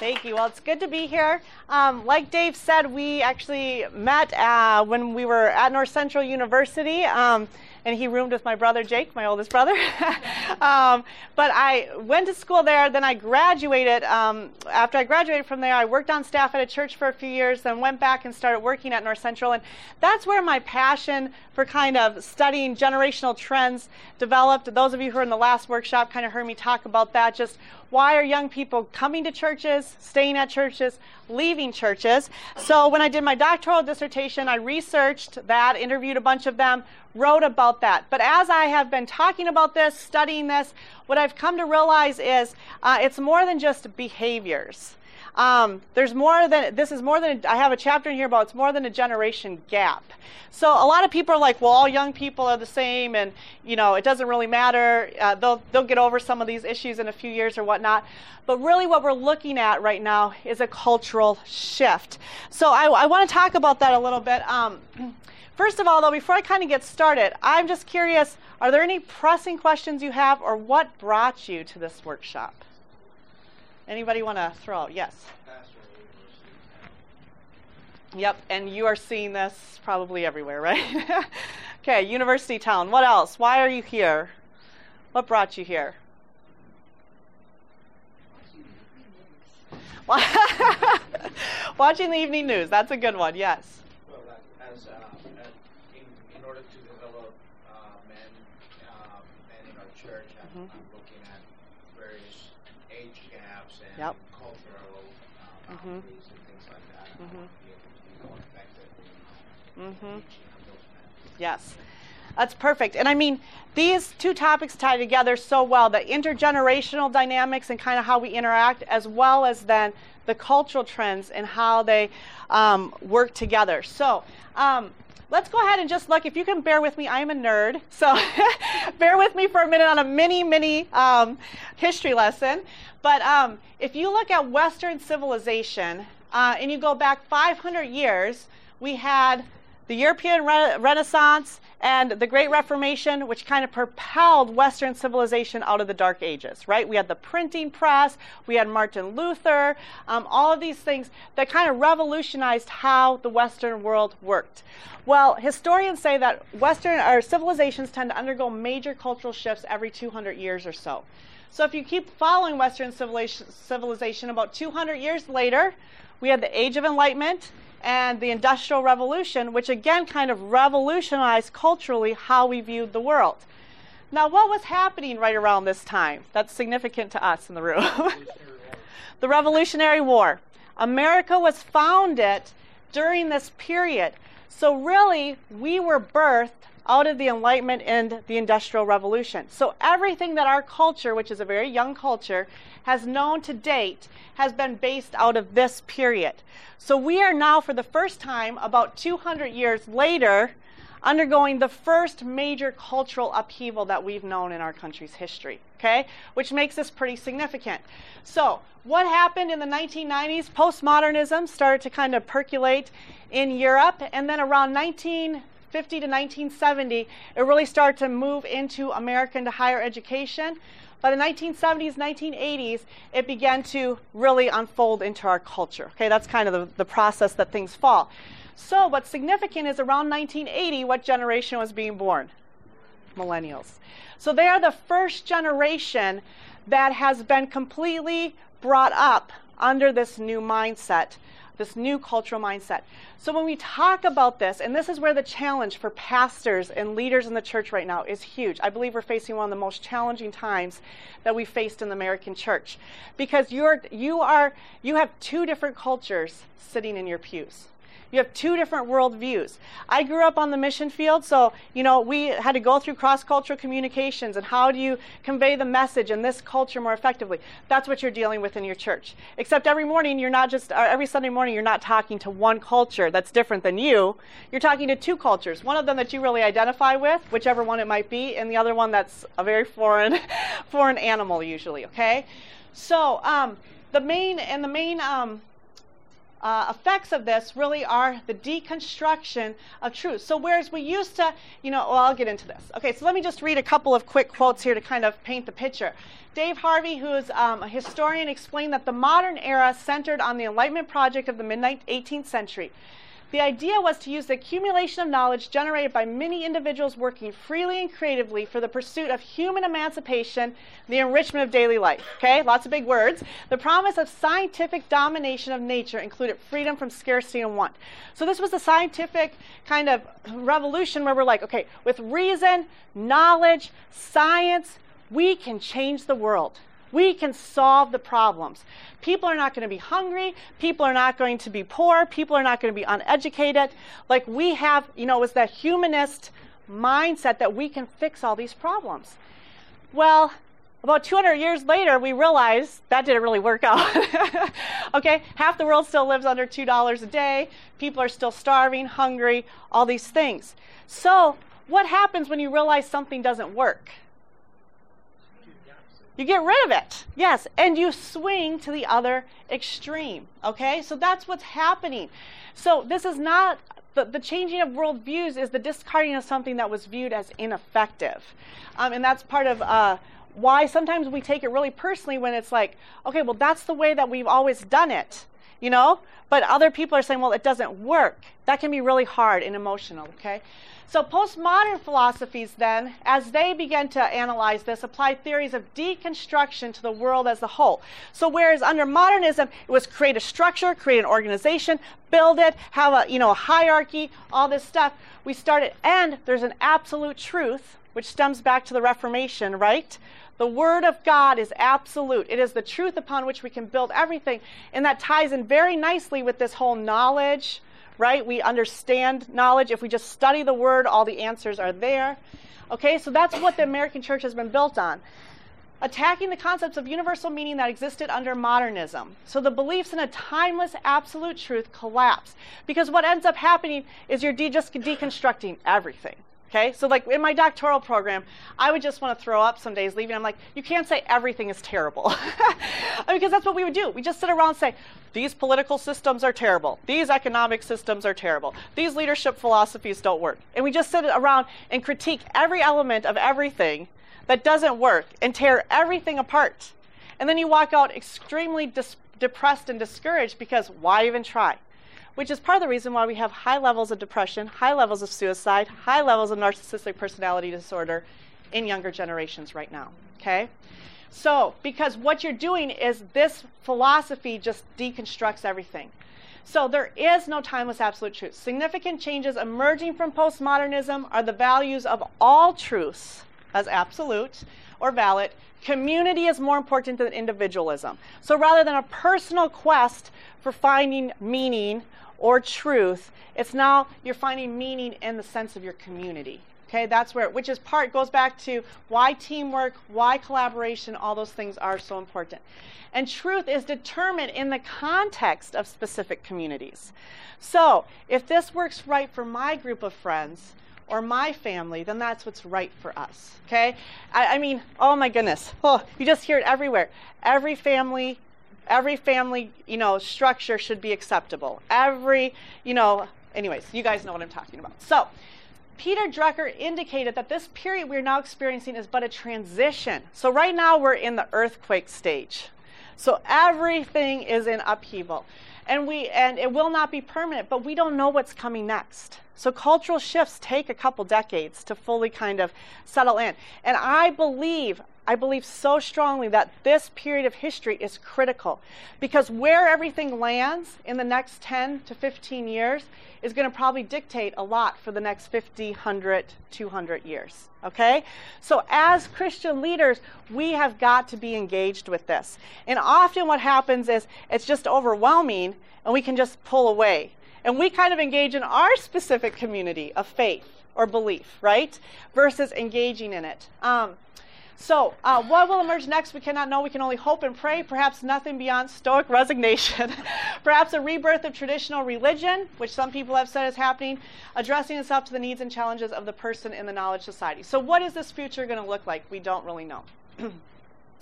Thank you. Well, it's good to be here. Um, like Dave said, we actually met uh, when we were at North Central University. Um, and he roomed with my brother Jake, my oldest brother. um, but I went to school there. Then I graduated. Um, after I graduated from there, I worked on staff at a church for a few years. Then went back and started working at North Central. And that's where my passion for kind of studying generational trends developed. Those of you who were in the last workshop kind of heard me talk about that. Just why are young people coming to churches, staying at churches, leaving churches? So when I did my doctoral dissertation, I researched that, interviewed a bunch of them, wrote about that. But as I have been talking about this, studying this, what I've come to realize is uh, it's more than just behaviors. Um, there's more than this is more than I have a chapter in here about it's more than a generation gap. So a lot of people are like, well, all young people are the same, and you know it doesn't really matter. Uh, they'll they'll get over some of these issues in a few years or whatnot. But really, what we're looking at right now is a cultural shift. So I, I want to talk about that a little bit. Um, First of all, though, before I kind of get started, I'm just curious are there any pressing questions you have, or what brought you to this workshop? Anybody want to throw out? Yes. Yep, and you are seeing this probably everywhere, right? okay, University Town. What else? Why are you here? What brought you here? Watching the evening news. That's a good one, yes. Well, as, uh, in, in order to develop uh, men, uh, men in our church, I'm, mm-hmm. I'm looking at various age gaps and yep. cultural uh, mm-hmm. and things like that. Mm-hmm. Mm-hmm. Yes. That's perfect. And I mean, these two topics tie together so well the intergenerational dynamics and kind of how we interact, as well as then the cultural trends and how they um, work together. So, um, let's go ahead and just look. If you can bear with me, I'm a nerd. So, bear with me for a minute on a mini, mini um, history lesson. But um, if you look at Western civilization uh, and you go back 500 years, we had the European Re- Renaissance and the Great Reformation, which kind of propelled Western civilization out of the Dark Ages, right? We had the printing press, we had Martin Luther, um, all of these things that kind of revolutionized how the Western world worked. Well, historians say that Western or civilizations tend to undergo major cultural shifts every 200 years or so. So if you keep following Western civilization, about 200 years later, we had the Age of Enlightenment and the Industrial Revolution, which again kind of revolutionized culturally how we viewed the world. Now, what was happening right around this time that's significant to us in the room? the Revolutionary War. America was founded during this period. So, really, we were birthed out of the Enlightenment and the Industrial Revolution. So, everything that our culture, which is a very young culture, has known to date has been based out of this period. So we are now, for the first time, about 200 years later, undergoing the first major cultural upheaval that we've known in our country's history, okay? Which makes this pretty significant. So, what happened in the 1990s? Postmodernism started to kind of percolate in Europe, and then around 1950 to 1970, it really started to move into American to higher education. By the 1970s, 1980s, it began to really unfold into our culture. Okay, that's kind of the, the process that things fall. So, what's significant is around 1980, what generation was being born? Millennials. So, they are the first generation that has been completely brought up under this new mindset this new cultural mindset. So when we talk about this, and this is where the challenge for pastors and leaders in the church right now is huge. I believe we're facing one of the most challenging times that we faced in the American church because you're you are you have two different cultures sitting in your pews. You have two different worldviews. I grew up on the mission field, so you know we had to go through cross-cultural communications and how do you convey the message in this culture more effectively. That's what you're dealing with in your church. Except every morning you're not just every Sunday morning you're not talking to one culture that's different than you. You're talking to two cultures. One of them that you really identify with, whichever one it might be, and the other one that's a very foreign foreign animal usually. Okay, so um, the main and the main um, uh, effects of this really are the deconstruction of truth. So, whereas we used to, you know, well, I'll get into this. Okay, so let me just read a couple of quick quotes here to kind of paint the picture. Dave Harvey, who is um, a historian, explained that the modern era centered on the Enlightenment project of the mid 18th century. The idea was to use the accumulation of knowledge generated by many individuals working freely and creatively for the pursuit of human emancipation, the enrichment of daily life. Okay, lots of big words. The promise of scientific domination of nature included freedom from scarcity and want. So, this was a scientific kind of revolution where we're like, okay, with reason, knowledge, science, we can change the world. We can solve the problems. People are not going to be hungry. People are not going to be poor. People are not going to be uneducated. Like we have, you know, it was that humanist mindset that we can fix all these problems. Well, about 200 years later, we realized that didn't really work out. okay, half the world still lives under $2 a day. People are still starving, hungry, all these things. So, what happens when you realize something doesn't work? You get rid of it. Yes. And you swing to the other extreme. Okay? So that's what's happening. So this is not the, the changing of worldviews is the discarding of something that was viewed as ineffective. Um, and that's part of uh, why sometimes we take it really personally when it's like, okay, well, that's the way that we've always done it, you know? But other people are saying, well, it doesn't work. That can be really hard and emotional, okay? So, postmodern philosophies, then, as they begin to analyze this, apply theories of deconstruction to the world as a whole. So, whereas under modernism, it was create a structure, create an organization, build it, have a you know a hierarchy, all this stuff. We started, and there's an absolute truth, which stems back to the Reformation, right? The Word of God is absolute. It is the truth upon which we can build everything. And that ties in very nicely with this whole knowledge, right? We understand knowledge. If we just study the word, all the answers are there. Okay, so that's what the American church has been built on. Attacking the concepts of universal meaning that existed under modernism. So the beliefs in a timeless absolute truth collapse. Because what ends up happening is you're de- just deconstructing everything. Okay, so like in my doctoral program, I would just want to throw up some days leaving. I'm like, you can't say everything is terrible. because that's what we would do. We just sit around and say, these political systems are terrible. These economic systems are terrible. These leadership philosophies don't work. And we just sit around and critique every element of everything that doesn't work and tear everything apart. And then you walk out extremely depressed and discouraged because why even try? Which is part of the reason why we have high levels of depression, high levels of suicide, high levels of narcissistic personality disorder in younger generations right now. Okay? So, because what you're doing is this philosophy just deconstructs everything. So, there is no timeless absolute truth. Significant changes emerging from postmodernism are the values of all truths as absolute or valid. Community is more important than individualism. So, rather than a personal quest for finding meaning or truth. It's now you're finding meaning in the sense of your community. Okay, that's where, which is part, goes back to why teamwork, why collaboration, all those things are so important. And truth is determined in the context of specific communities. So, if this works right for my group of friends or my family, then that's what's right for us. Okay? I, I mean, oh my goodness. Oh, you just hear it everywhere. Every family every family, you know, structure should be acceptable. Every, you know, anyways, you guys know what I'm talking about. So, Peter Drucker indicated that this period we're now experiencing is but a transition. So, right now we're in the earthquake stage. So, everything is in upheaval. And we and it will not be permanent, but we don't know what's coming next. So cultural shifts take a couple decades to fully kind of settle in. And I believe I believe so strongly that this period of history is critical because where everything lands in the next 10 to 15 years is going to probably dictate a lot for the next 50, 100, 200 years. Okay? So, as Christian leaders, we have got to be engaged with this. And often what happens is it's just overwhelming and we can just pull away. And we kind of engage in our specific community of faith or belief, right? Versus engaging in it. Um, so, uh, what will emerge next? We cannot know. We can only hope and pray. Perhaps nothing beyond stoic resignation. Perhaps a rebirth of traditional religion, which some people have said is happening, addressing itself to the needs and challenges of the person in the knowledge society. So, what is this future going to look like? We don't really know.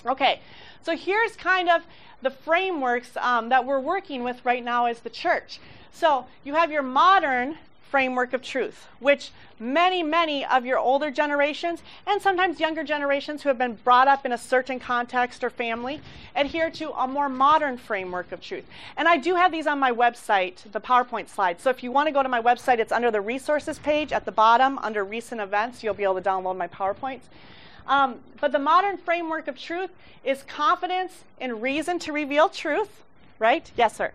Okay, so here's kind of the frameworks um, that we're working with right now as the church. So you have your modern framework of truth, which many, many of your older generations and sometimes younger generations who have been brought up in a certain context or family adhere to a more modern framework of truth. And I do have these on my website, the PowerPoint slides. So if you want to go to my website, it's under the resources page at the bottom under recent events. You'll be able to download my PowerPoints. Um, but the modern framework of truth is confidence in reason to reveal truth, right? Yes, sir.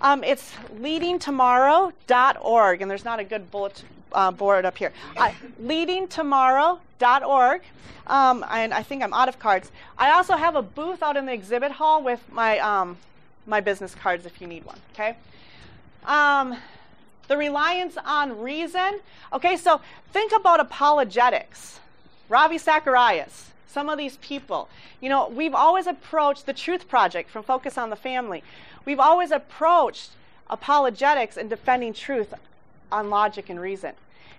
Um, it's leadingtomorrow.org, and there's not a good bullet uh, board up here. Uh, leadingtomorrow.org, um, and I think I'm out of cards. I also have a booth out in the exhibit hall with my um, my business cards if you need one. Okay. Um, the reliance on reason. Okay, so think about apologetics. Ravi Zacharias, some of these people. You know, we've always approached the Truth Project from Focus on the Family. We've always approached apologetics and defending truth on logic and reason.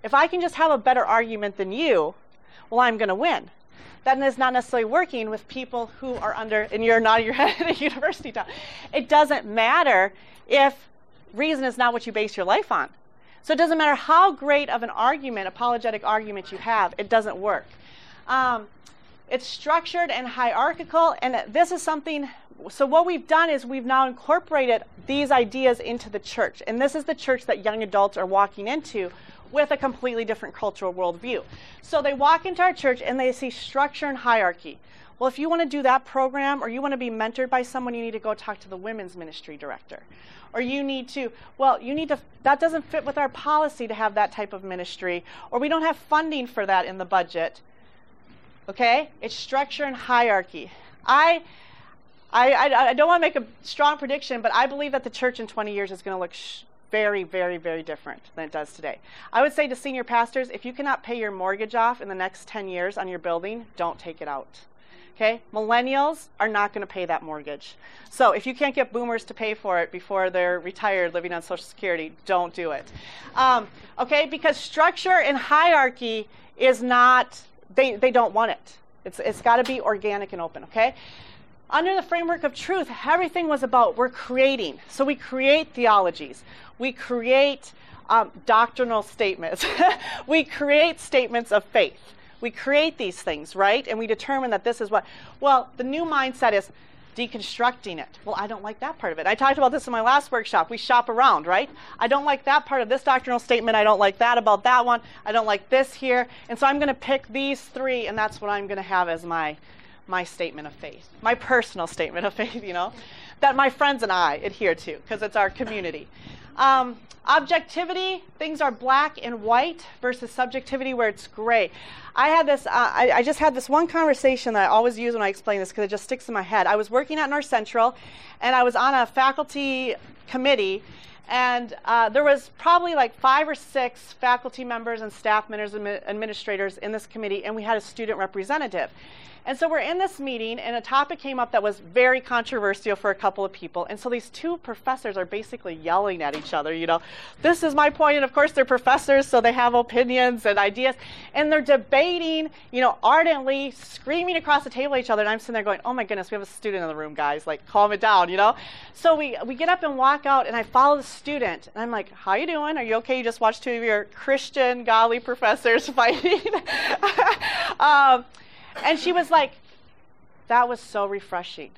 If I can just have a better argument than you, well, I'm going to win. That is not necessarily working with people who are under, and you're not your head at a university town. It doesn't matter if reason is not what you base your life on. So it doesn't matter how great of an argument, apologetic argument you have, it doesn't work. Um, it's structured and hierarchical, and this is something so what we've done is we've now incorporated these ideas into the church. And this is the church that young adults are walking into with a completely different cultural worldview. So they walk into our church and they see structure and hierarchy. Well, if you want to do that program or you want to be mentored by someone, you need to go talk to the women's ministry director. Or you need to, well, you need to, that doesn't fit with our policy to have that type of ministry, or we don't have funding for that in the budget. Okay? It's structure and hierarchy. I I, I, I don't want to make a strong prediction, but I believe that the church in 20 years is going to look sh- very, very, very different than it does today. I would say to senior pastors, if you cannot pay your mortgage off in the next 10 years on your building, don't take it out. Okay? Millennials are not going to pay that mortgage. So if you can't get boomers to pay for it before they're retired living on Social Security, don't do it. Um, okay? Because structure and hierarchy is not, they, they don't want it. It's, it's got to be organic and open, okay? Under the framework of truth, everything was about we're creating. So we create theologies, we create um, doctrinal statements, we create statements of faith. We create these things, right? And we determine that this is what. Well, the new mindset is deconstructing it. Well, I don't like that part of it. I talked about this in my last workshop. We shop around, right? I don't like that part of this doctrinal statement. I don't like that about that one. I don't like this here. And so I'm going to pick these three, and that's what I'm going to have as my my statement of faith, my personal statement of faith, you know, that my friends and I adhere to because it's our community. Um, objectivity, things are black and white versus subjectivity where it's gray. I had this, uh, I, I, just had this one conversation that I always use when I explain this because it just sticks in my head. I was working at North Central and I was on a faculty committee and uh, there was probably like five or six faculty members and staff members and administrators in this committee and we had a student representative. And so we're in this meeting, and a topic came up that was very controversial for a couple of people. And so these two professors are basically yelling at each other, you know, this is my point, and of course they're professors, so they have opinions and ideas. And they're debating, you know, ardently, screaming across the table at each other. And I'm sitting there going, oh my goodness, we have a student in the room, guys, like calm it down, you know? So we, we get up and walk out, and I follow the student, and I'm like, how you doing? Are you okay? You just watched two of your Christian, godly professors fighting. um, and she was like, that was so refreshing.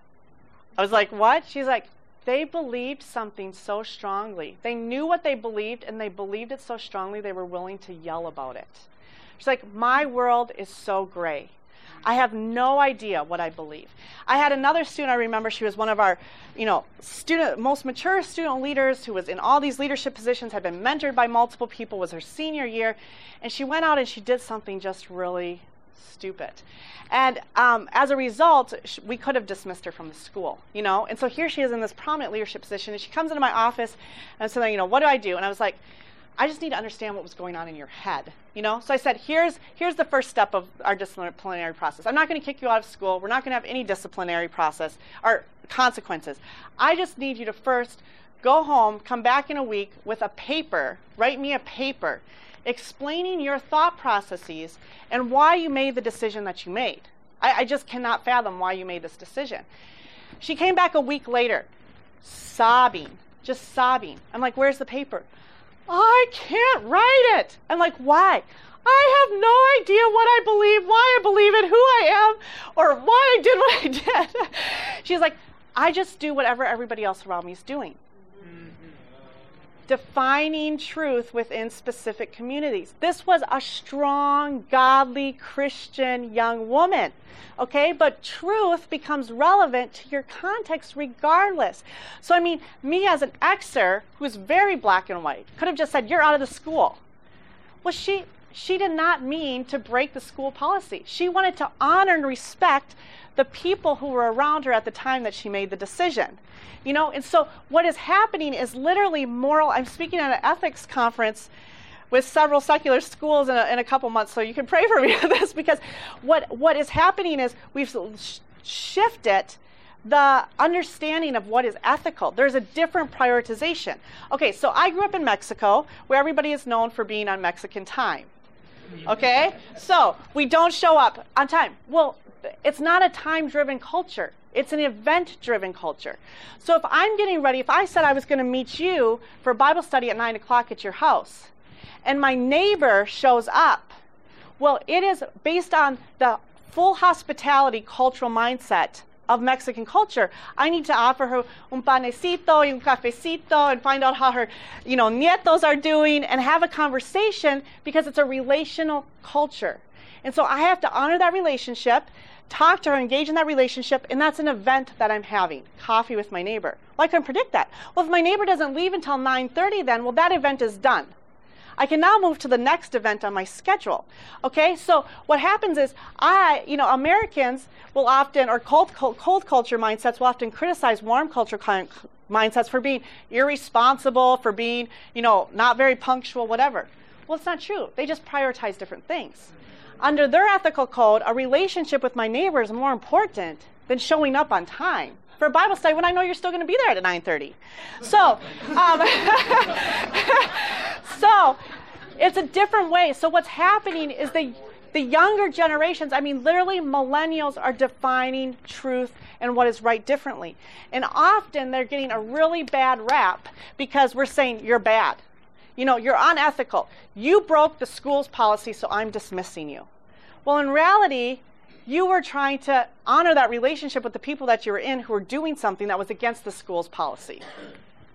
I was like, what? She's like, they believed something so strongly. They knew what they believed, and they believed it so strongly they were willing to yell about it. She's like, my world is so gray. I have no idea what I believe. I had another student, I remember she was one of our, you know, student most mature student leaders who was in all these leadership positions, had been mentored by multiple people, was her senior year, and she went out and she did something just really stupid. And um, as a result, sh- we could have dismissed her from the school, you know? And so here she is in this prominent leadership position, and she comes into my office and said, you know, what do I do? And I was like, I just need to understand what was going on in your head, you know? So I said, here's, here's the first step of our disciplinary process. I'm not going to kick you out of school. We're not going to have any disciplinary process or consequences. I just need you to first go home, come back in a week with a paper, write me a paper explaining your thought processes and why you made the decision that you made. I, I just cannot fathom why you made this decision. She came back a week later, sobbing, just sobbing. I'm like, where's the paper? I can't write it. I'm like, why? I have no idea what I believe, why I believe it, who I am, or why I did what I did. She's like, I just do whatever everybody else around me is doing. Defining truth within specific communities. This was a strong, godly, Christian young woman. Okay, but truth becomes relevant to your context regardless. So, I mean, me as an Xer who's very black and white could have just said, You're out of the school. Well, she, she did not mean to break the school policy. She wanted to honor and respect the people who were around her at the time that she made the decision. You know, and so what is happening is literally moral. I'm speaking at an ethics conference with several secular schools in a, in a couple months, so you can pray for me for this because what, what is happening is we've shifted the understanding of what is ethical. There's a different prioritization. Okay, so I grew up in Mexico where everybody is known for being on Mexican time. Okay? So we don't show up on time. Well, it's not a time driven culture. It's an event driven culture. So if I'm getting ready, if I said I was going to meet you for Bible study at 9 o'clock at your house, and my neighbor shows up, well, it is based on the full hospitality cultural mindset of Mexican culture. I need to offer her un panecito y un cafecito and find out how her, you know, nietos are doing and have a conversation because it's a relational culture. And so I have to honor that relationship, talk to her, engage in that relationship, and that's an event that I'm having, coffee with my neighbor. Well, I can predict that. Well, if my neighbor doesn't leave until 9:30 then, well that event is done. I can now move to the next event on my schedule. Okay, so what happens is I, you know, Americans will often, or cold, cold, cold culture mindsets will often criticize warm culture mindsets for being irresponsible, for being, you know, not very punctual, whatever. Well, it's not true. They just prioritize different things. Under their ethical code, a relationship with my neighbor is more important than showing up on time for a Bible study when I know you're still going to be there at 9:30. So, um, so it's a different way. So what's happening is the the younger generations, I mean, literally millennials are defining truth and what is right differently. And often they're getting a really bad rap because we're saying you're bad. You know, you're unethical. You broke the school's policy, so I'm dismissing you. Well, in reality, you were trying to honor that relationship with the people that you were in who were doing something that was against the school's policy.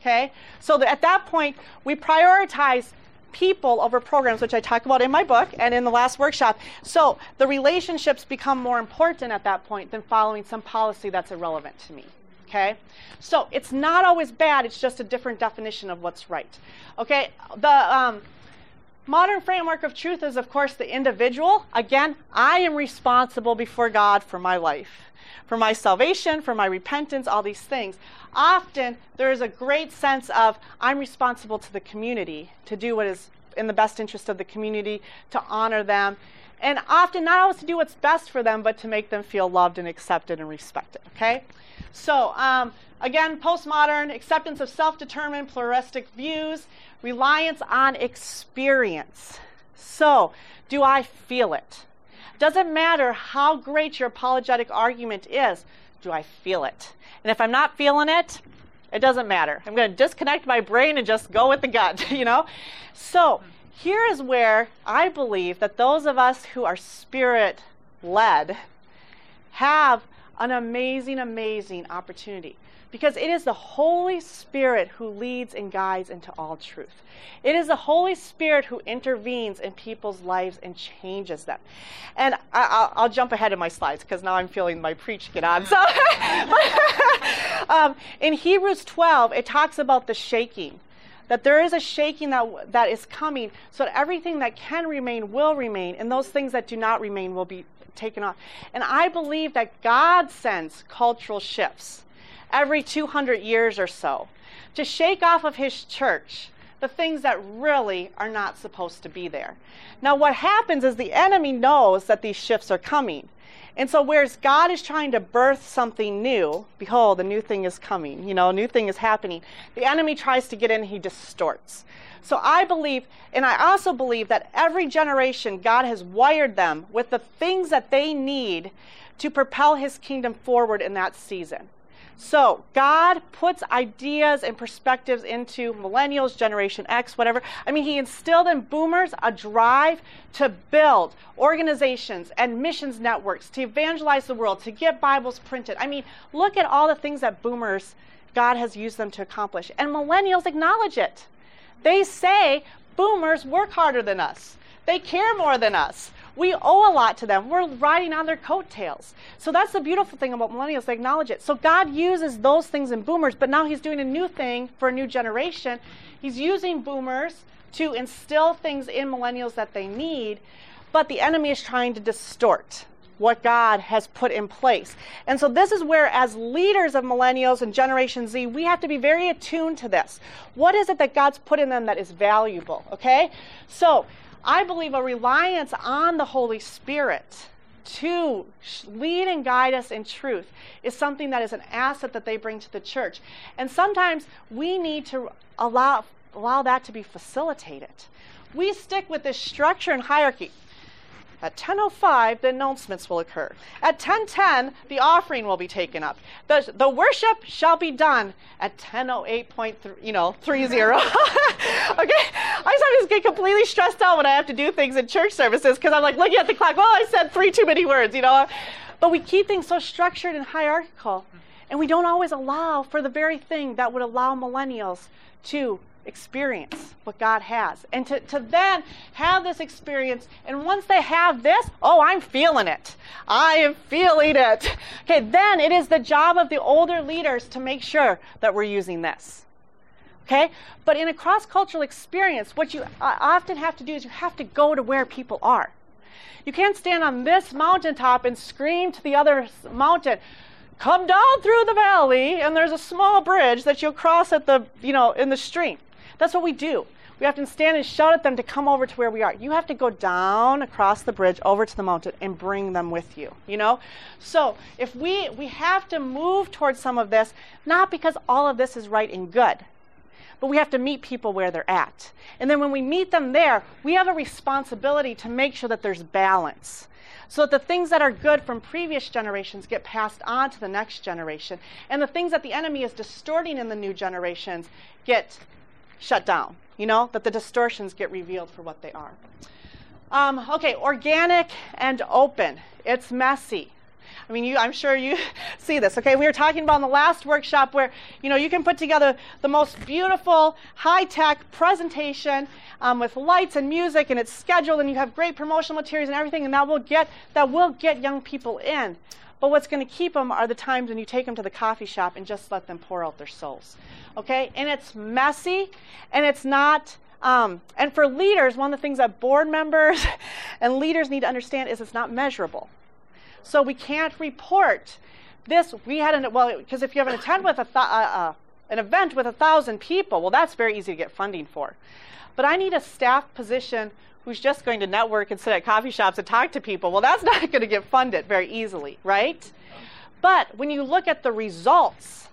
Okay? So at that point, we prioritize people over programs, which I talk about in my book and in the last workshop. So the relationships become more important at that point than following some policy that's irrelevant to me. Okay? So it's not always bad, it's just a different definition of what's right. Okay? The um, modern framework of truth is, of course, the individual. Again, I am responsible before God for my life, for my salvation, for my repentance, all these things. Often, there is a great sense of I'm responsible to the community to do what is in the best interest of the community, to honor them, and often not always to do what's best for them, but to make them feel loved and accepted and respected. Okay? So, um, again, postmodern acceptance of self determined pluralistic views reliance on experience. So, do I feel it? Doesn't matter how great your apologetic argument is, do I feel it? And if I'm not feeling it, it doesn't matter. I'm going to disconnect my brain and just go with the gut, you know? So, here is where I believe that those of us who are spirit led have an amazing, amazing opportunity because it is the Holy Spirit who leads and guides into all truth. It is the Holy Spirit who intervenes in people's lives and changes them. And I, will jump ahead of my slides because now I'm feeling my preach get on. So, um, in Hebrews 12, it talks about the shaking that there is a shaking that, that is coming so that everything that can remain will remain and those things that do not remain will be taken off and i believe that god sends cultural shifts every 200 years or so to shake off of his church the things that really are not supposed to be there. Now, what happens is the enemy knows that these shifts are coming. And so, whereas God is trying to birth something new, behold, a new thing is coming, you know, a new thing is happening, the enemy tries to get in, he distorts. So, I believe, and I also believe that every generation, God has wired them with the things that they need to propel his kingdom forward in that season. So, God puts ideas and perspectives into millennials, Generation X, whatever. I mean, He instilled in boomers a drive to build organizations and missions networks, to evangelize the world, to get Bibles printed. I mean, look at all the things that boomers, God has used them to accomplish. And millennials acknowledge it. They say boomers work harder than us, they care more than us. We owe a lot to them. We're riding on their coattails. So that's the beautiful thing about millennials. They acknowledge it. So God uses those things in boomers, but now He's doing a new thing for a new generation. He's using boomers to instill things in millennials that they need, but the enemy is trying to distort what God has put in place. And so this is where, as leaders of millennials and Generation Z, we have to be very attuned to this. What is it that God's put in them that is valuable? Okay? So I believe a reliance on the Holy Spirit to lead and guide us in truth is something that is an asset that they bring to the church. And sometimes we need to allow, allow that to be facilitated. We stick with this structure and hierarchy. At 10:05, the announcements will occur. At 10:10, the offering will be taken up. The, the worship shall be done at 10:08.3, you know, 30. okay, I sometimes get completely stressed out when I have to do things in church services because I'm like looking at the clock. Well, I said three too many words, you know. But we keep things so structured and hierarchical, and we don't always allow for the very thing that would allow millennials to experience what God has. And to, to then have this experience, and once they have this, oh, I'm feeling it. I am feeling it. Okay, then it is the job of the older leaders to make sure that we're using this. Okay? But in a cross cultural experience, what you uh, often have to do is you have to go to where people are. You can't stand on this mountaintop and scream to the other mountain, come down through the valley and there's a small bridge that you'll cross at the you know in the stream that's what we do. We have to stand and shout at them to come over to where we are. You have to go down across the bridge over to the mountain and bring them with you, you know? So, if we we have to move towards some of this not because all of this is right and good, but we have to meet people where they're at. And then when we meet them there, we have a responsibility to make sure that there's balance. So that the things that are good from previous generations get passed on to the next generation. And the things that the enemy is distorting in the new generations get shut down, you know, that the distortions get revealed for what they are. Um, okay, organic and open. It's messy. I mean, you, I'm sure you see this. Okay, we were talking about in the last workshop where you know you can put together the most beautiful, high-tech presentation um, with lights and music, and it's scheduled, and you have great promotional materials and everything, and that will get that will get young people in. But what's going to keep them are the times when you take them to the coffee shop and just let them pour out their souls. Okay? And it's messy and it's not. Um, and for leaders, one of the things that board members and leaders need to understand is it's not measurable. So we can't report this. We had an, well, because if you have an attend with a th- uh, uh, an event with a thousand people, well, that's very easy to get funding for. But I need a staff position who's just going to network and sit at coffee shops and talk to people, well, that's not going to get funded very easily, right? But when you look at the results,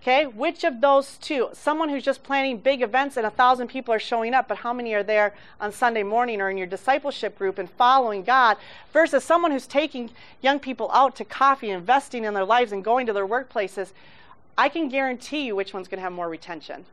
okay, which of those two, someone who's just planning big events and a thousand people are showing up, but how many are there on Sunday morning or in your discipleship group and following God, versus someone who's taking young people out to coffee, investing in their lives and going to their workplaces, I can guarantee you which one's going to have more retention.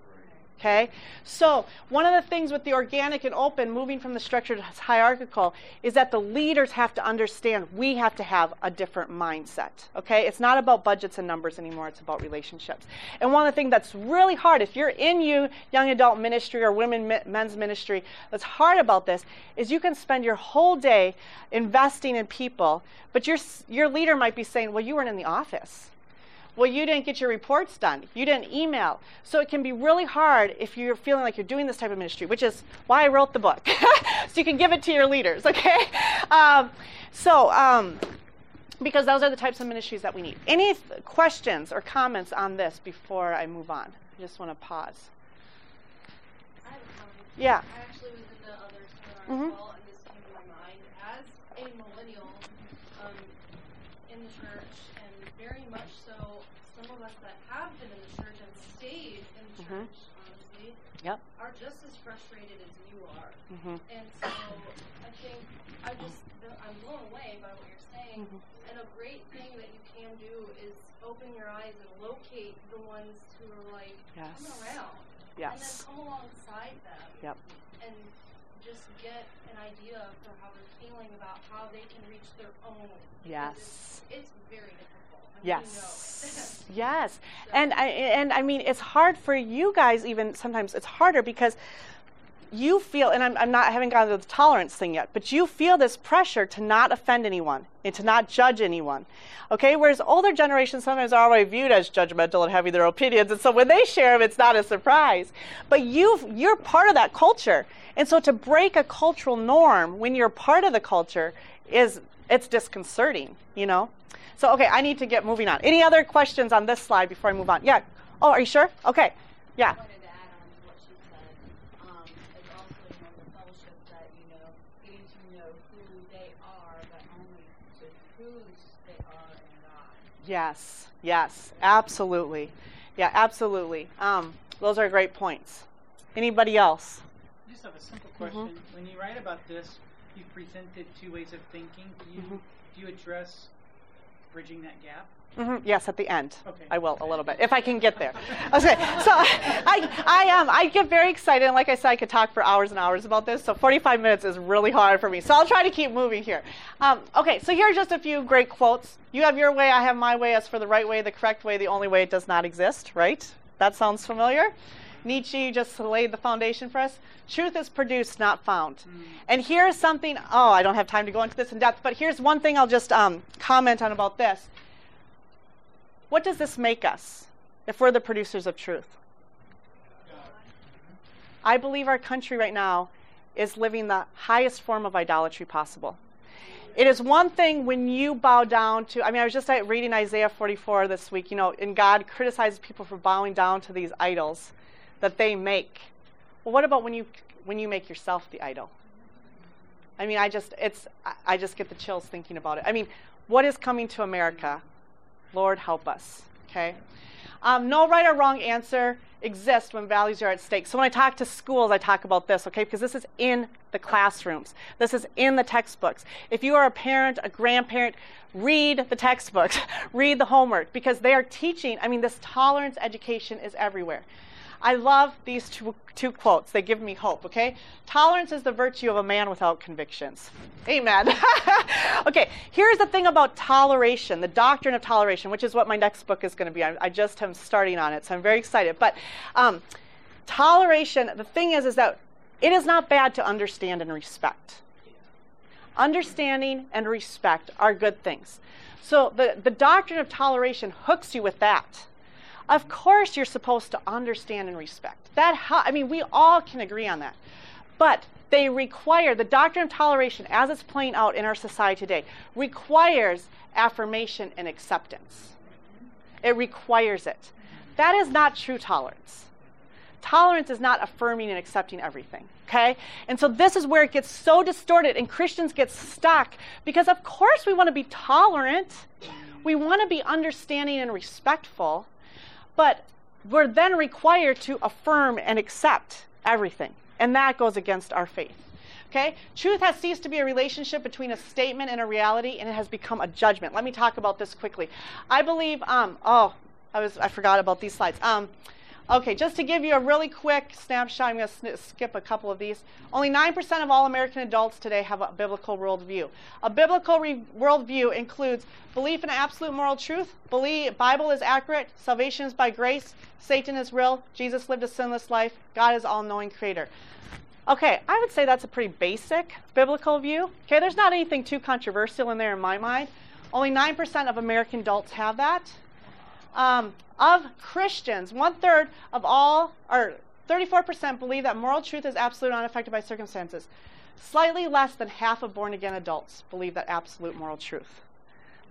Okay? So, one of the things with the organic and open, moving from the structured hierarchical, is that the leaders have to understand we have to have a different mindset. Okay? It's not about budgets and numbers anymore, it's about relationships. And one of the things that's really hard, if you're in you young adult ministry or women men's ministry, that's hard about this is you can spend your whole day investing in people, but your, your leader might be saying, Well, you weren't in the office. Well, you didn't get your reports done. You didn't email. So it can be really hard if you're feeling like you're doing this type of ministry, which is why I wrote the book. so you can give it to your leaders, okay? Um, so, um, because those are the types of ministries that we need. Any th- questions or comments on this before I move on? I just want to pause. Yeah. I actually was in the other seminar mm-hmm. well, and this came to my mind. As a millennial um, in the church, and very much so some of us that have been in the church and stayed in the mm-hmm. honestly, yep. are just as frustrated as you are. Mm-hmm. And so I think I just I'm blown away by what you're saying. Mm-hmm. And a great thing that you can do is open your eyes and locate the ones who are like yes. come around. Yes. And then come alongside them. Yep. And just get an idea for how they're feeling about how they can reach their own. Yes. It's, it's very difficult. I yes. yes. So. And I and I mean it's hard for you guys even sometimes it's harder because you feel, and I'm, I'm not, I haven't to the tolerance thing yet, but you feel this pressure to not offend anyone and to not judge anyone. Okay, whereas older generations sometimes are already viewed as judgmental and having their opinions, and so when they share them, it's not a surprise. But you, you're part of that culture, and so to break a cultural norm when you're part of the culture is it's disconcerting, you know. So okay, I need to get moving on. Any other questions on this slide before I move on? Yeah. Oh, are you sure? Okay. Yeah. Yes, yes, absolutely. Yeah, absolutely. Um, those are great points. Anybody else? I just have a simple question. Mm-hmm. When you write about this, you presented two ways of thinking. Do you, mm-hmm. do you address bridging that gap? Mm-hmm. Yes, at the end. Okay. I will a little bit if I can get there. Okay. So I I um I get very excited and like I said I could talk for hours and hours about this. So 45 minutes is really hard for me. So I'll try to keep moving here. Um, okay. So here are just a few great quotes. You have your way. I have my way. As for the right way, the correct way, the only way, it does not exist. Right? That sounds familiar. Nietzsche just laid the foundation for us. Truth is produced, not found. Mm. And here's something, oh, I don't have time to go into this in depth, but here's one thing I'll just um, comment on about this. What does this make us if we're the producers of truth? I believe our country right now is living the highest form of idolatry possible. It is one thing when you bow down to, I mean, I was just reading Isaiah 44 this week, you know, and God criticizes people for bowing down to these idols that they make. Well, what about when you when you make yourself the idol? I mean, I just it's I just get the chills thinking about it. I mean, what is coming to America? Lord, help us. Okay. Um, no right or wrong answer exists when values are at stake. So when I talk to schools, I talk about this, okay, because this is in the classrooms. This is in the textbooks. If you are a parent, a grandparent, read the textbooks, read the homework, because they are teaching. I mean, this tolerance education is everywhere. I love these two, two quotes. They give me hope, okay? Tolerance is the virtue of a man without convictions. Amen. okay, here's the thing about toleration, the doctrine of toleration, which is what my next book is going to be. I, I, just am starting on it, so I'm very excited. But um, toleration, the thing is, is that it is not bad to understand and respect. Understanding and respect are good things. So the, the doctrine of toleration hooks you with that. Of course, you're supposed to understand and respect. That, I mean, we all can agree on that. But they require, the doctrine of toleration, as it's playing out in our society today, requires affirmation and acceptance. It requires it. That is not true tolerance. Tolerance is not affirming and accepting everything, okay? And so this is where it gets so distorted and Christians get stuck because, of course, we want to be tolerant. We want to be understanding and respectful. But we're then required to affirm and accept everything. And that goes against our faith. Okay? Truth has ceased to be a relationship between a statement and a reality, and it has become a judgment. Let me talk about this quickly. I believe, um, oh, I was I forgot about these slides. Um, Okay, just to give you a really quick snapshot, I'm going to skip a couple of these. Only 9% of all American adults today have a biblical worldview. A biblical worldview includes belief in absolute moral truth, Bible is accurate, salvation is by grace, Satan is real, Jesus lived a sinless life, God is all-knowing creator. Okay, I would say that's a pretty basic biblical view. Okay, there's not anything too controversial in there in my mind. Only 9% of American adults have that. Um, of Christians, one third of all, or 34% believe that moral truth is absolute unaffected by circumstances. Slightly less than half of born again adults believe that absolute moral truth.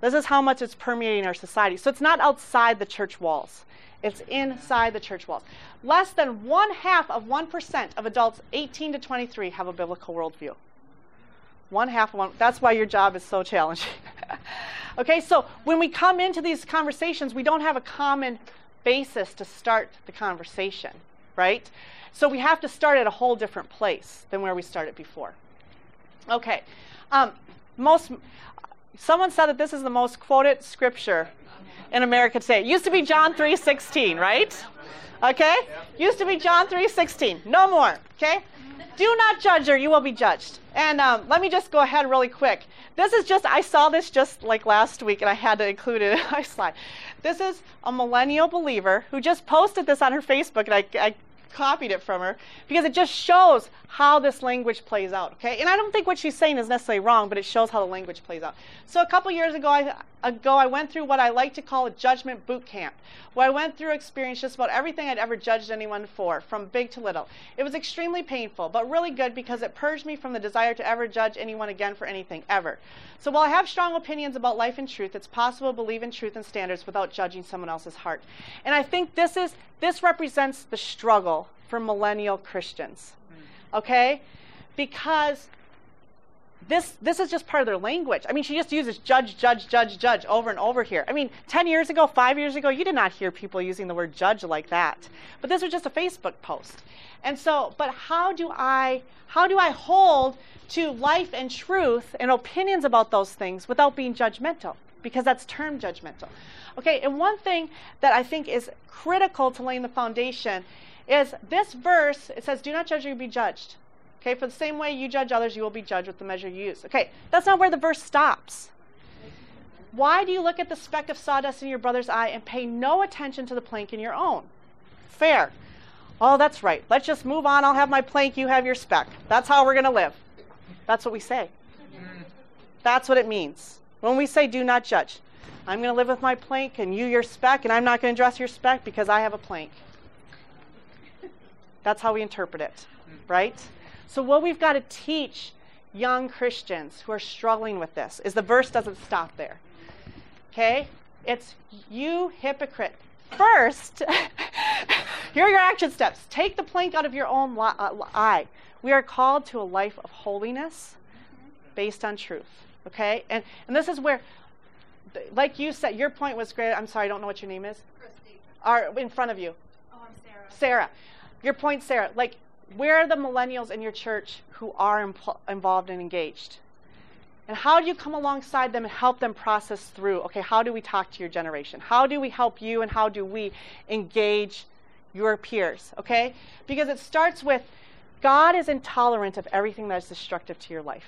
This is how much it's permeating our society. So it's not outside the church walls, it's inside the church walls. Less than one half of 1% of adults 18 to 23 have a biblical worldview. One half of one. That's why your job is so challenging. Okay, so when we come into these conversations, we don't have a common basis to start the conversation, right? So we have to start at a whole different place than where we started before. Okay. Um, most, someone said that this is the most quoted scripture in America today. It used to be John 3:16, right? Okay? Used to be John 3:16. No more. Okay? Do not judge or you will be judged. And um, let me just go ahead really quick. This is just, I saw this just like last week and I had to include it in my slide. This is a millennial believer who just posted this on her Facebook and I, I copied it from her because it just shows how this language plays out. Okay, and I don't think what she's saying is necessarily wrong, but it shows how the language plays out. So a couple years ago, I, ago, I went through what I like to call a judgment boot camp, where I went through experience just about everything I'd ever judged anyone for, from big to little. It was extremely painful, but really good because it purged me from the desire to ever judge anyone again for anything ever. So while I have strong opinions about life and truth, it's possible to believe in truth and standards without judging someone else's heart. And I think this is this represents the struggle for millennial Christians. Mm. Okay? Because this this is just part of their language. I mean, she just uses judge, judge, judge, judge over and over here. I mean, 10 years ago, 5 years ago, you did not hear people using the word judge like that. But this was just a Facebook post. And so, but how do I how do I hold to life and truth and opinions about those things without being judgmental? Because that's term judgmental. Okay, and one thing that I think is critical to laying the foundation is this verse, it says, Do not judge or you be judged. Okay, for the same way you judge others, you will be judged with the measure you use. Okay, that's not where the verse stops. Why do you look at the speck of sawdust in your brother's eye and pay no attention to the plank in your own? Fair. Oh, that's right. Let's just move on. I'll have my plank, you have your speck. That's how we're going to live. That's what we say. That's what it means. When we say do not judge, I'm going to live with my plank and you your speck, and I'm not going to dress your speck because I have a plank. That's how we interpret it, right? So, what we've got to teach young Christians who are struggling with this is the verse doesn't stop there. Okay? It's you hypocrite. First, here are your action steps. Take the plank out of your own li- uh, eye. We are called to a life of holiness based on truth. Okay? And, and this is where, like you said, your point was great. I'm sorry, I don't know what your name is. Christy. Are in front of you. Oh, I'm Sarah. Sarah your point, Sarah, like, where are the millennials in your church who are involved and engaged? And how do you come alongside them and help them process through? Okay, how do we talk to your generation? How do we help you and how do we engage your peers? Okay? Because it starts with God is intolerant of everything that is destructive to your life.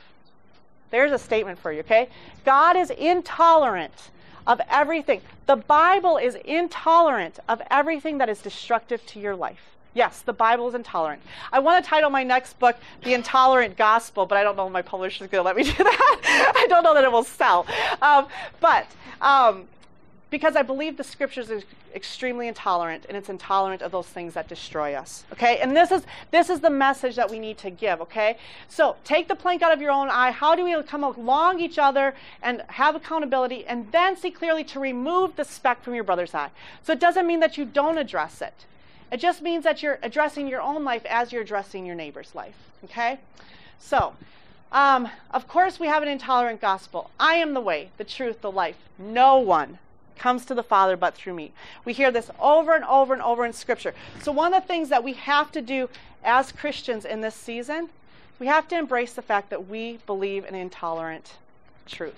There's a statement for you, okay? God is intolerant of everything. The Bible is intolerant of everything that is destructive to your life. Yes, the Bible is intolerant. I want to title my next book The Intolerant Gospel, but I don't know if my publisher is going to let me do that. I don't know that it will sell. Um, but um, because I believe the scriptures is extremely intolerant and it's intolerant of those things that destroy us. Okay? And this is this is the message that we need to give, okay? So, take the plank out of your own eye. How do we come along each other and have accountability and then see clearly to remove the speck from your brother's eye? So, it doesn't mean that you don't address it. It just means that you're addressing your own life as you're addressing your neighbor's life. Okay? So, um, of course, we have an intolerant gospel. I am the way, the truth, the life. No one comes to the Father but through me. We hear this over and over and over in Scripture. So, one of the things that we have to do as Christians in this season, we have to embrace the fact that we believe in intolerant truth.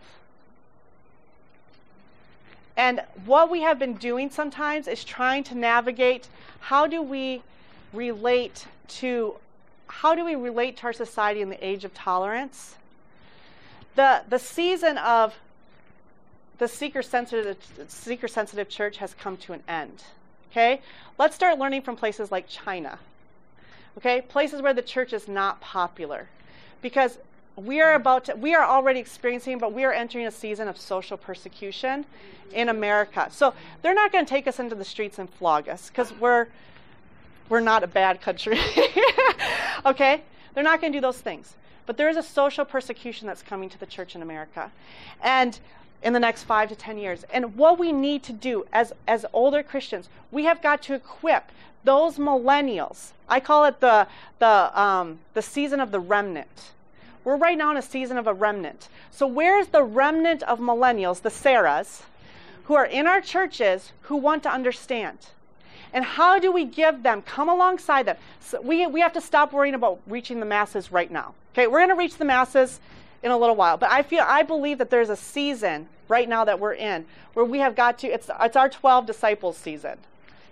And what we have been doing sometimes is trying to navigate how do we relate to how do we relate to our society in the age of tolerance? The the season of the seeker sensitive seeker sensitive church has come to an end. Okay? Let's start learning from places like China. Okay? Places where the church is not popular. Because we are about to, we are already experiencing, but we are entering a season of social persecution in America. So they're not going to take us into the streets and flog us because we're we're not a bad country. okay? They're not going to do those things. But there is a social persecution that's coming to the church in America. And in the next five to ten years. And what we need to do as, as older Christians, we have got to equip those millennials. I call it the, the, um, the season of the remnant we're right now in a season of a remnant. So, where's the remnant of millennials, the Sarahs, who are in our churches who want to understand? And how do we give them, come alongside them? So we, we have to stop worrying about reaching the masses right now. Okay, we're going to reach the masses in a little while. But I feel, I believe that there's a season right now that we're in where we have got to, it's, it's our 12 disciples season.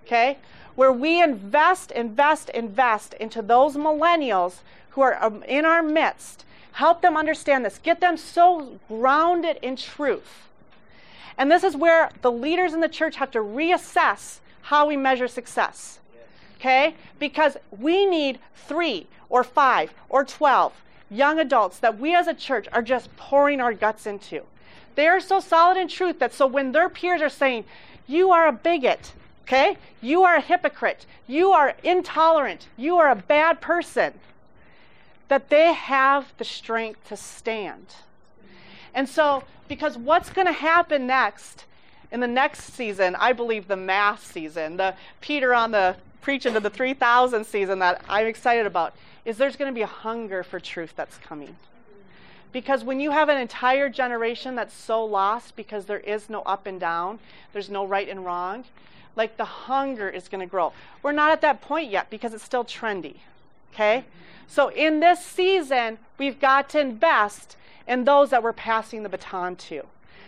Okay? Where we invest, invest, invest into those millennials who are um, in our midst. Help them understand this. Get them so grounded in truth. And this is where the leaders in the church have to reassess how we measure success. Okay? Because we need three or five or 12 young adults that we as a church are just pouring our guts into. They are so solid in truth that so when their peers are saying, you are a bigot, okay? You are a hypocrite. You are intolerant. You are a bad person. That they have the strength to stand. And so, because what's going to happen next in the next season, I believe the mass season, the Peter on the preaching to the 3000 season that I'm excited about, is there's going to be a hunger for truth that's coming. Because when you have an entire generation that's so lost because there is no up and down, there's no right and wrong, like the hunger is going to grow. We're not at that point yet because it's still trendy. Okay? So in this season, we've got to invest in those that we're passing the baton to.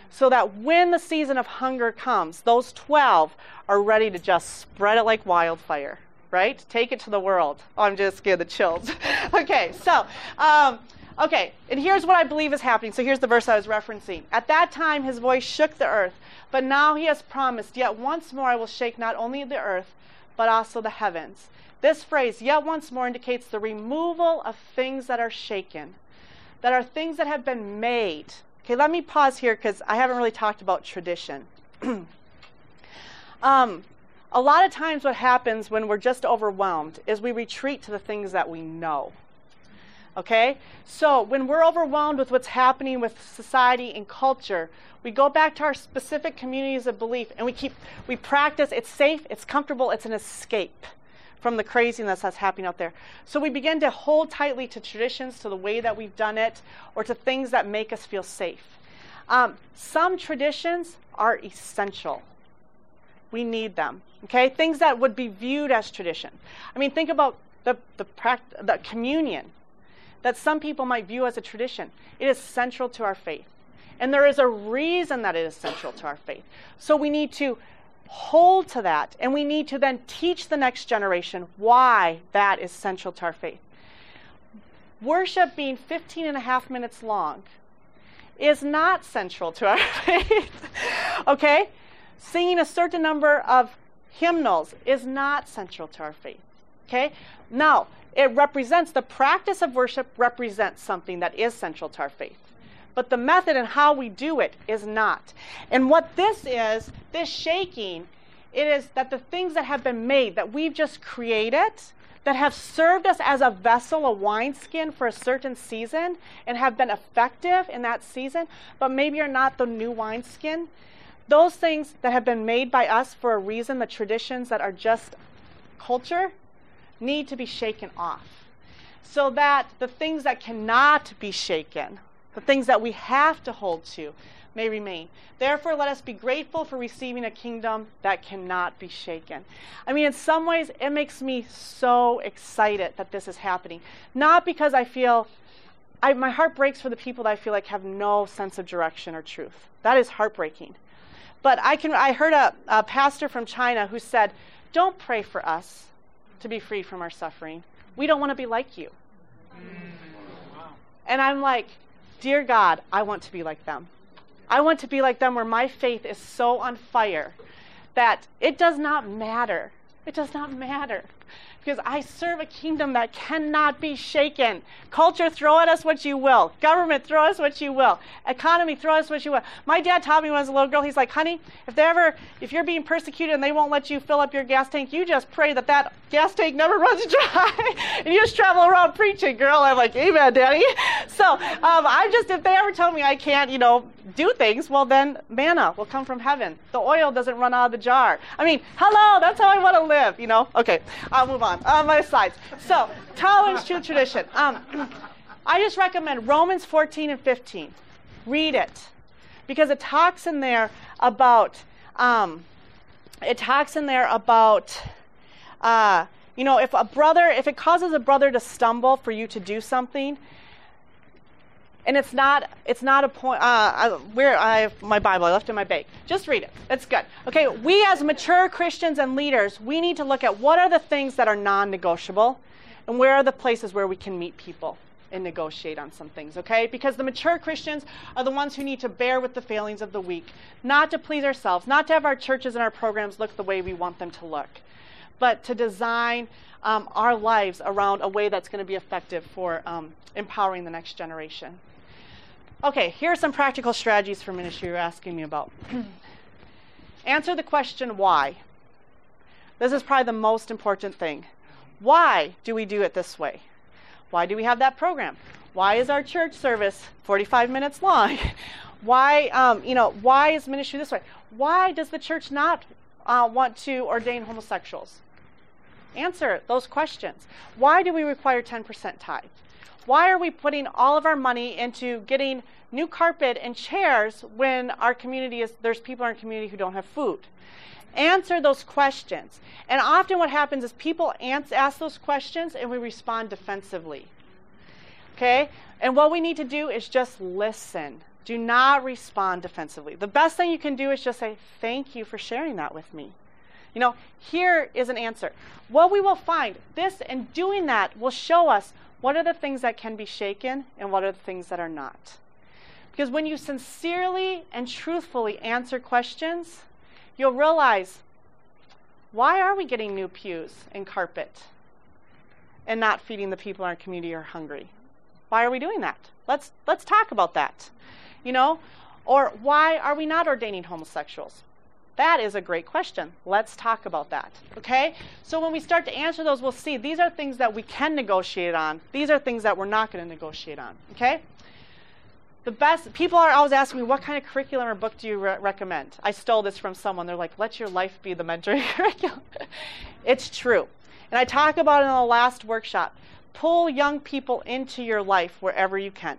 So that when the season of hunger comes, those 12 are ready to just spread it like wildfire, right? Take it to the world. Oh, I'm just scared the chills. okay, so, um, okay, and here's what I believe is happening. So here's the verse I was referencing. At that time, his voice shook the earth, but now he has promised, Yet once more I will shake not only the earth, but also the heavens. This phrase, yet once more, indicates the removal of things that are shaken that are things that have been made. Okay, let me pause here because I haven't really talked about tradition. um, a lot of times, what happens when we're just overwhelmed is we retreat to the things that we know. Okay? So, when we're overwhelmed with what's happening with society and culture, we go back to our specific communities of belief and we keep, we practice. It's safe, it's comfortable, it's an escape from the craziness that's happening out there. So we begin to hold tightly to traditions, to the way that we've done it, or to things that make us feel safe. Um, some traditions are essential. We need them. Okay, things that would be viewed as tradition. I mean, think about the the, pract- the communion that some people might view as a tradition. It is central to our faith, and there is a reason that it is central to our faith. So we need to hold to that, and we need to then teach the next generation why that is central to our faith. Worship being 15 and a half minutes long is not central to our faith. okay? Singing a certain number of hymnals is not central to our faith. Okay? Now, it represents the practice of worship represents something that is central to our faith but the method and how we do it is not. And what this is, this shaking, it is that the things that have been made, that we've just created, that have served us as a vessel, a wineskin for a certain season, and have been effective in that season, but maybe are not the new wineskin. Those things that have been made by us for a reason, the traditions that are just culture, need to be shaken off. So that the things that cannot be shaken, the things that we have to hold to may remain. Therefore, let us be grateful for receiving a kingdom that cannot be shaken. I mean, in some ways, it makes me so excited that this is happening. Not because I feel, I, my heart breaks for the people that I feel like have no sense of direction or truth. That is heartbreaking. But I, can, I heard a, a pastor from China who said, Don't pray for us to be free from our suffering. We don't want to be like you. Mm. And I'm like, Dear God, I want to be like them. I want to be like them where my faith is so on fire that it does not matter. It does not matter because I serve a kingdom that cannot be shaken. Culture, throw at us what you will. Government, throw us what you will. Economy, throw us what you will. My dad taught me when I was a little girl, he's like, honey, if they ever, if you're being persecuted and they won't let you fill up your gas tank, you just pray that that gas tank never runs dry. and you just travel around preaching, girl. I'm like, amen, daddy. So um, I'm just, if they ever tell me I can't, you know, do things, well, then manna will come from heaven. The oil doesn't run out of the jar. I mean, hello, that's how I want to live, you know? Okay, I'll move on. On my slides. So, tolerance, true tradition. Um, I just recommend Romans 14 and 15. Read it because it talks in there about um, it talks in there about, uh, you know, if a brother, if it causes a brother to stumble for you to do something, and it's not it's not a point uh, where i have my bible i left it in my bag. Just read it. It's good. Okay we as mature christians and leaders we need to look at what are the things that are non-negotiable and where are the places where we can meet people and negotiate on some things okay? Because the mature christians are the ones who need to bear with the failings of the weak not to please ourselves not to have our churches and our programs look the way we want them to look but to design um, our lives around a way that's going to be effective for um, empowering the next generation Okay, here are some practical strategies for ministry you're asking me about. Answer the question why. This is probably the most important thing. Why do we do it this way? Why do we have that program? Why is our church service 45 minutes long? why, um, you know, why is ministry this way? Why does the church not uh, want to ordain homosexuals? Answer those questions. Why do we require 10% tithe? Why are we putting all of our money into getting new carpet and chairs when our community is there's people in our community who don't have food? Answer those questions. And often what happens is people ask those questions and we respond defensively. Okay? And what we need to do is just listen. Do not respond defensively. The best thing you can do is just say, Thank you for sharing that with me. You know, here is an answer. What we will find, this and doing that will show us what are the things that can be shaken and what are the things that are not? Because when you sincerely and truthfully answer questions, you'll realize why are we getting new pews and carpet and not feeding the people in our community who are hungry? Why are we doing that? Let's let's talk about that. You know, or why are we not ordaining homosexuals? That is a great question. Let's talk about that. Okay? So when we start to answer those, we'll see these are things that we can negotiate on. These are things that we're not going to negotiate on. Okay? The best people are always asking me, what kind of curriculum or book do you re- recommend? I stole this from someone. They're like, let your life be the mentoring curriculum. it's true. And I talk about it in the last workshop. Pull young people into your life wherever you can.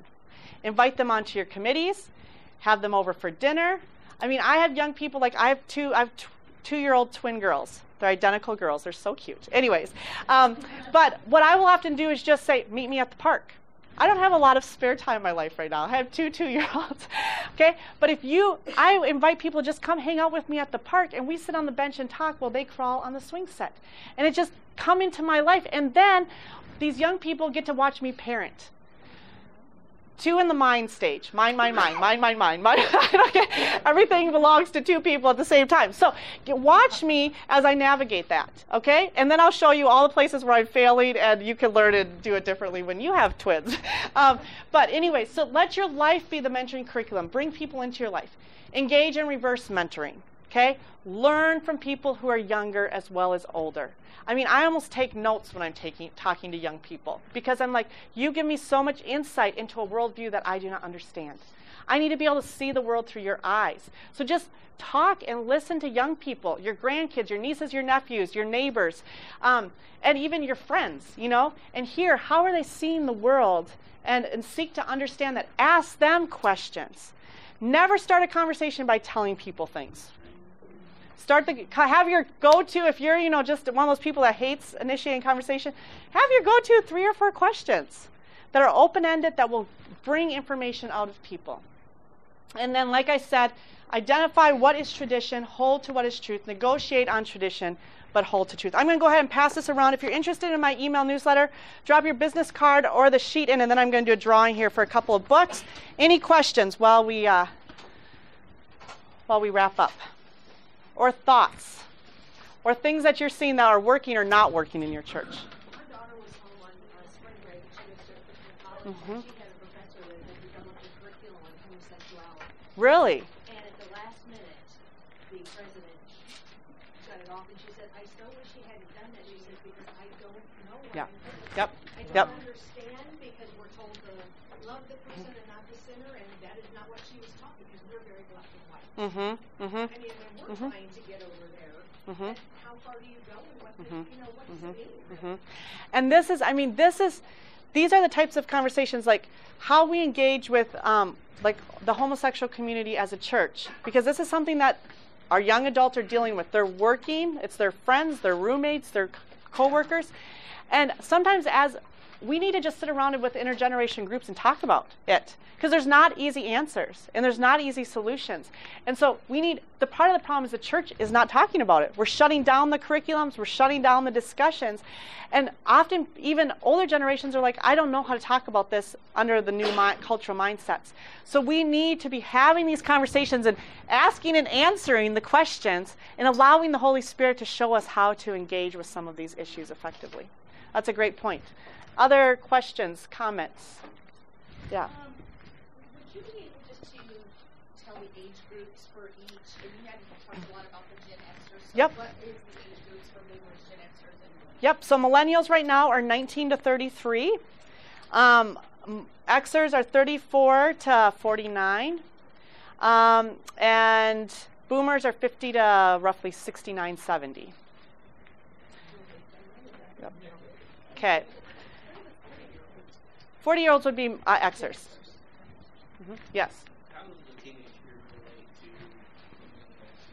Invite them onto your committees, have them over for dinner, I mean, I have young people like I have two I have t- two-year-old twin girls. They're identical girls. They're so cute. Anyways, um, but what I will often do is just say, "Meet me at the park." I don't have a lot of spare time in my life right now. I have two two-year-olds. okay, but if you, I invite people just come hang out with me at the park, and we sit on the bench and talk while they crawl on the swing set, and it just come into my life, and then these young people get to watch me parent two in the mind stage. Mind, mind, mind, mind, mind, mind, mind. Everything belongs to two people at the same time. So watch me as I navigate that, okay? And then I'll show you all the places where I'm failing, and you can learn and do it differently when you have twins. Um, but anyway, so let your life be the mentoring curriculum. Bring people into your life. Engage in reverse mentoring, okay? Learn from people who are younger as well as older. I mean, I almost take notes when I'm taking, talking to young people because I'm like, you give me so much insight into a worldview that I do not understand. I need to be able to see the world through your eyes. So just talk and listen to young people, your grandkids, your nieces, your nephews, your neighbors, um, and even your friends, you know, and hear how are they seeing the world and, and seek to understand that. Ask them questions. Never start a conversation by telling people things start the have your go-to if you're you know just one of those people that hates initiating conversation have your go-to three or four questions that are open-ended that will bring information out of people. And then like i said identify what is tradition hold to what is truth negotiate on tradition but hold to truth. I'm going to go ahead and pass this around. If you're interested in my email newsletter drop your business card or the sheet in and then i'm going to do a drawing here for a couple of books. Any questions while we uh, while we wrap up or thoughts or things that you're seeing that are working or not working in your church? My daughter was home on uh, spring break and she was to a college. Mm-hmm. She had a professor that had developed a curriculum on homosexuality. Really? And at the last minute, the president shut it off and she said, I so wish she hadn't done that. She said, because I don't know what yep. I don't yep. understand because we're told to love the person and not the sinner, and that is not what she was taught because we're very black and white. Mm-hmm. Mm-hmm. I mean, mm-hmm. trying to get over there. Mm-hmm. How far do you go and what, mm-hmm. you know, what does it mean? Mm-hmm. And this is, I mean, this is, these are the types of conversations like how we engage with um, like the homosexual community as a church because this is something that our young adults are dealing with. They're working, it's their friends, their roommates, their coworkers. And sometimes as we need to just sit around with intergeneration groups and talk about it because there's not easy answers and there's not easy solutions. And so we need the part of the problem is the church is not talking about it. We're shutting down the curriculums, we're shutting down the discussions. And often even older generations are like, I don't know how to talk about this under the new mi- cultural mindsets. So we need to be having these conversations and asking and answering the questions and allowing the Holy Spirit to show us how to engage with some of these issues effectively. That's a great point. Other questions, comments? Yeah. Um, would you be able just to tell the age groups for each, and you had talked a lot about the Gen Xers, so Yep. what is the age groups for boomers, Gen Xers, and Yep. So millennials right now are 19 to 33. Um, Xers are 34 to 49. Um, and boomers are 50 to roughly 69, 70. Yep. Okay. 40 year olds would be uh, Xers. Yes. Group relate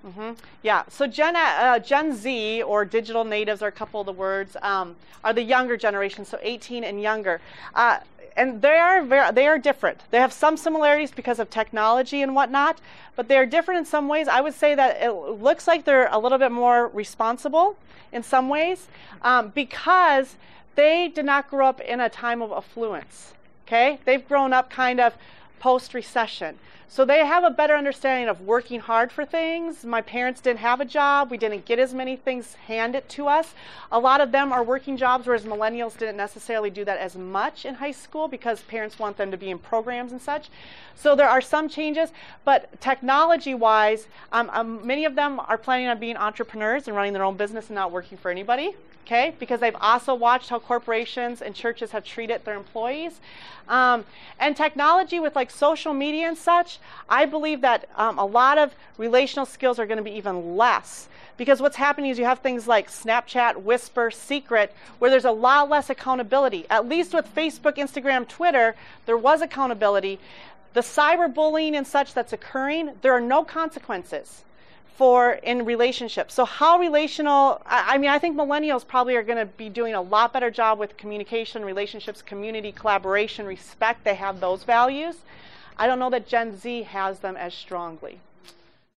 to millennials? hmm Yeah. So Gen uh, Gen Z or digital natives are a couple of the words um, are the younger generation, so 18 and younger. Uh, and they are very, they are different. They have some similarities because of technology and whatnot, but they are different in some ways. I would say that it looks like they're a little bit more responsible in some ways um, because they did not grow up in a time of affluence. Okay, they've grown up kind of post recession. So they have a better understanding of working hard for things. My parents didn't have a job. We didn't get as many things handed to us. A lot of them are working jobs, whereas millennials didn't necessarily do that as much in high school because parents want them to be in programs and such. So there are some changes, but technology wise, um, um, many of them are planning on being entrepreneurs and running their own business and not working for anybody okay? Because they've also watched how corporations and churches have treated their employees. Um, and technology with like social media and such, I believe that um, a lot of relational skills are going to be even less. Because what's happening is you have things like Snapchat, Whisper, Secret, where there's a lot less accountability. At least with Facebook, Instagram, Twitter, there was accountability. The cyberbullying and such that's occurring, there are no consequences for in relationships. So how relational I, I mean I think millennials probably are going to be doing a lot better job with communication, relationships, community, collaboration, respect. They have those values. I don't know that Gen Z has them as strongly.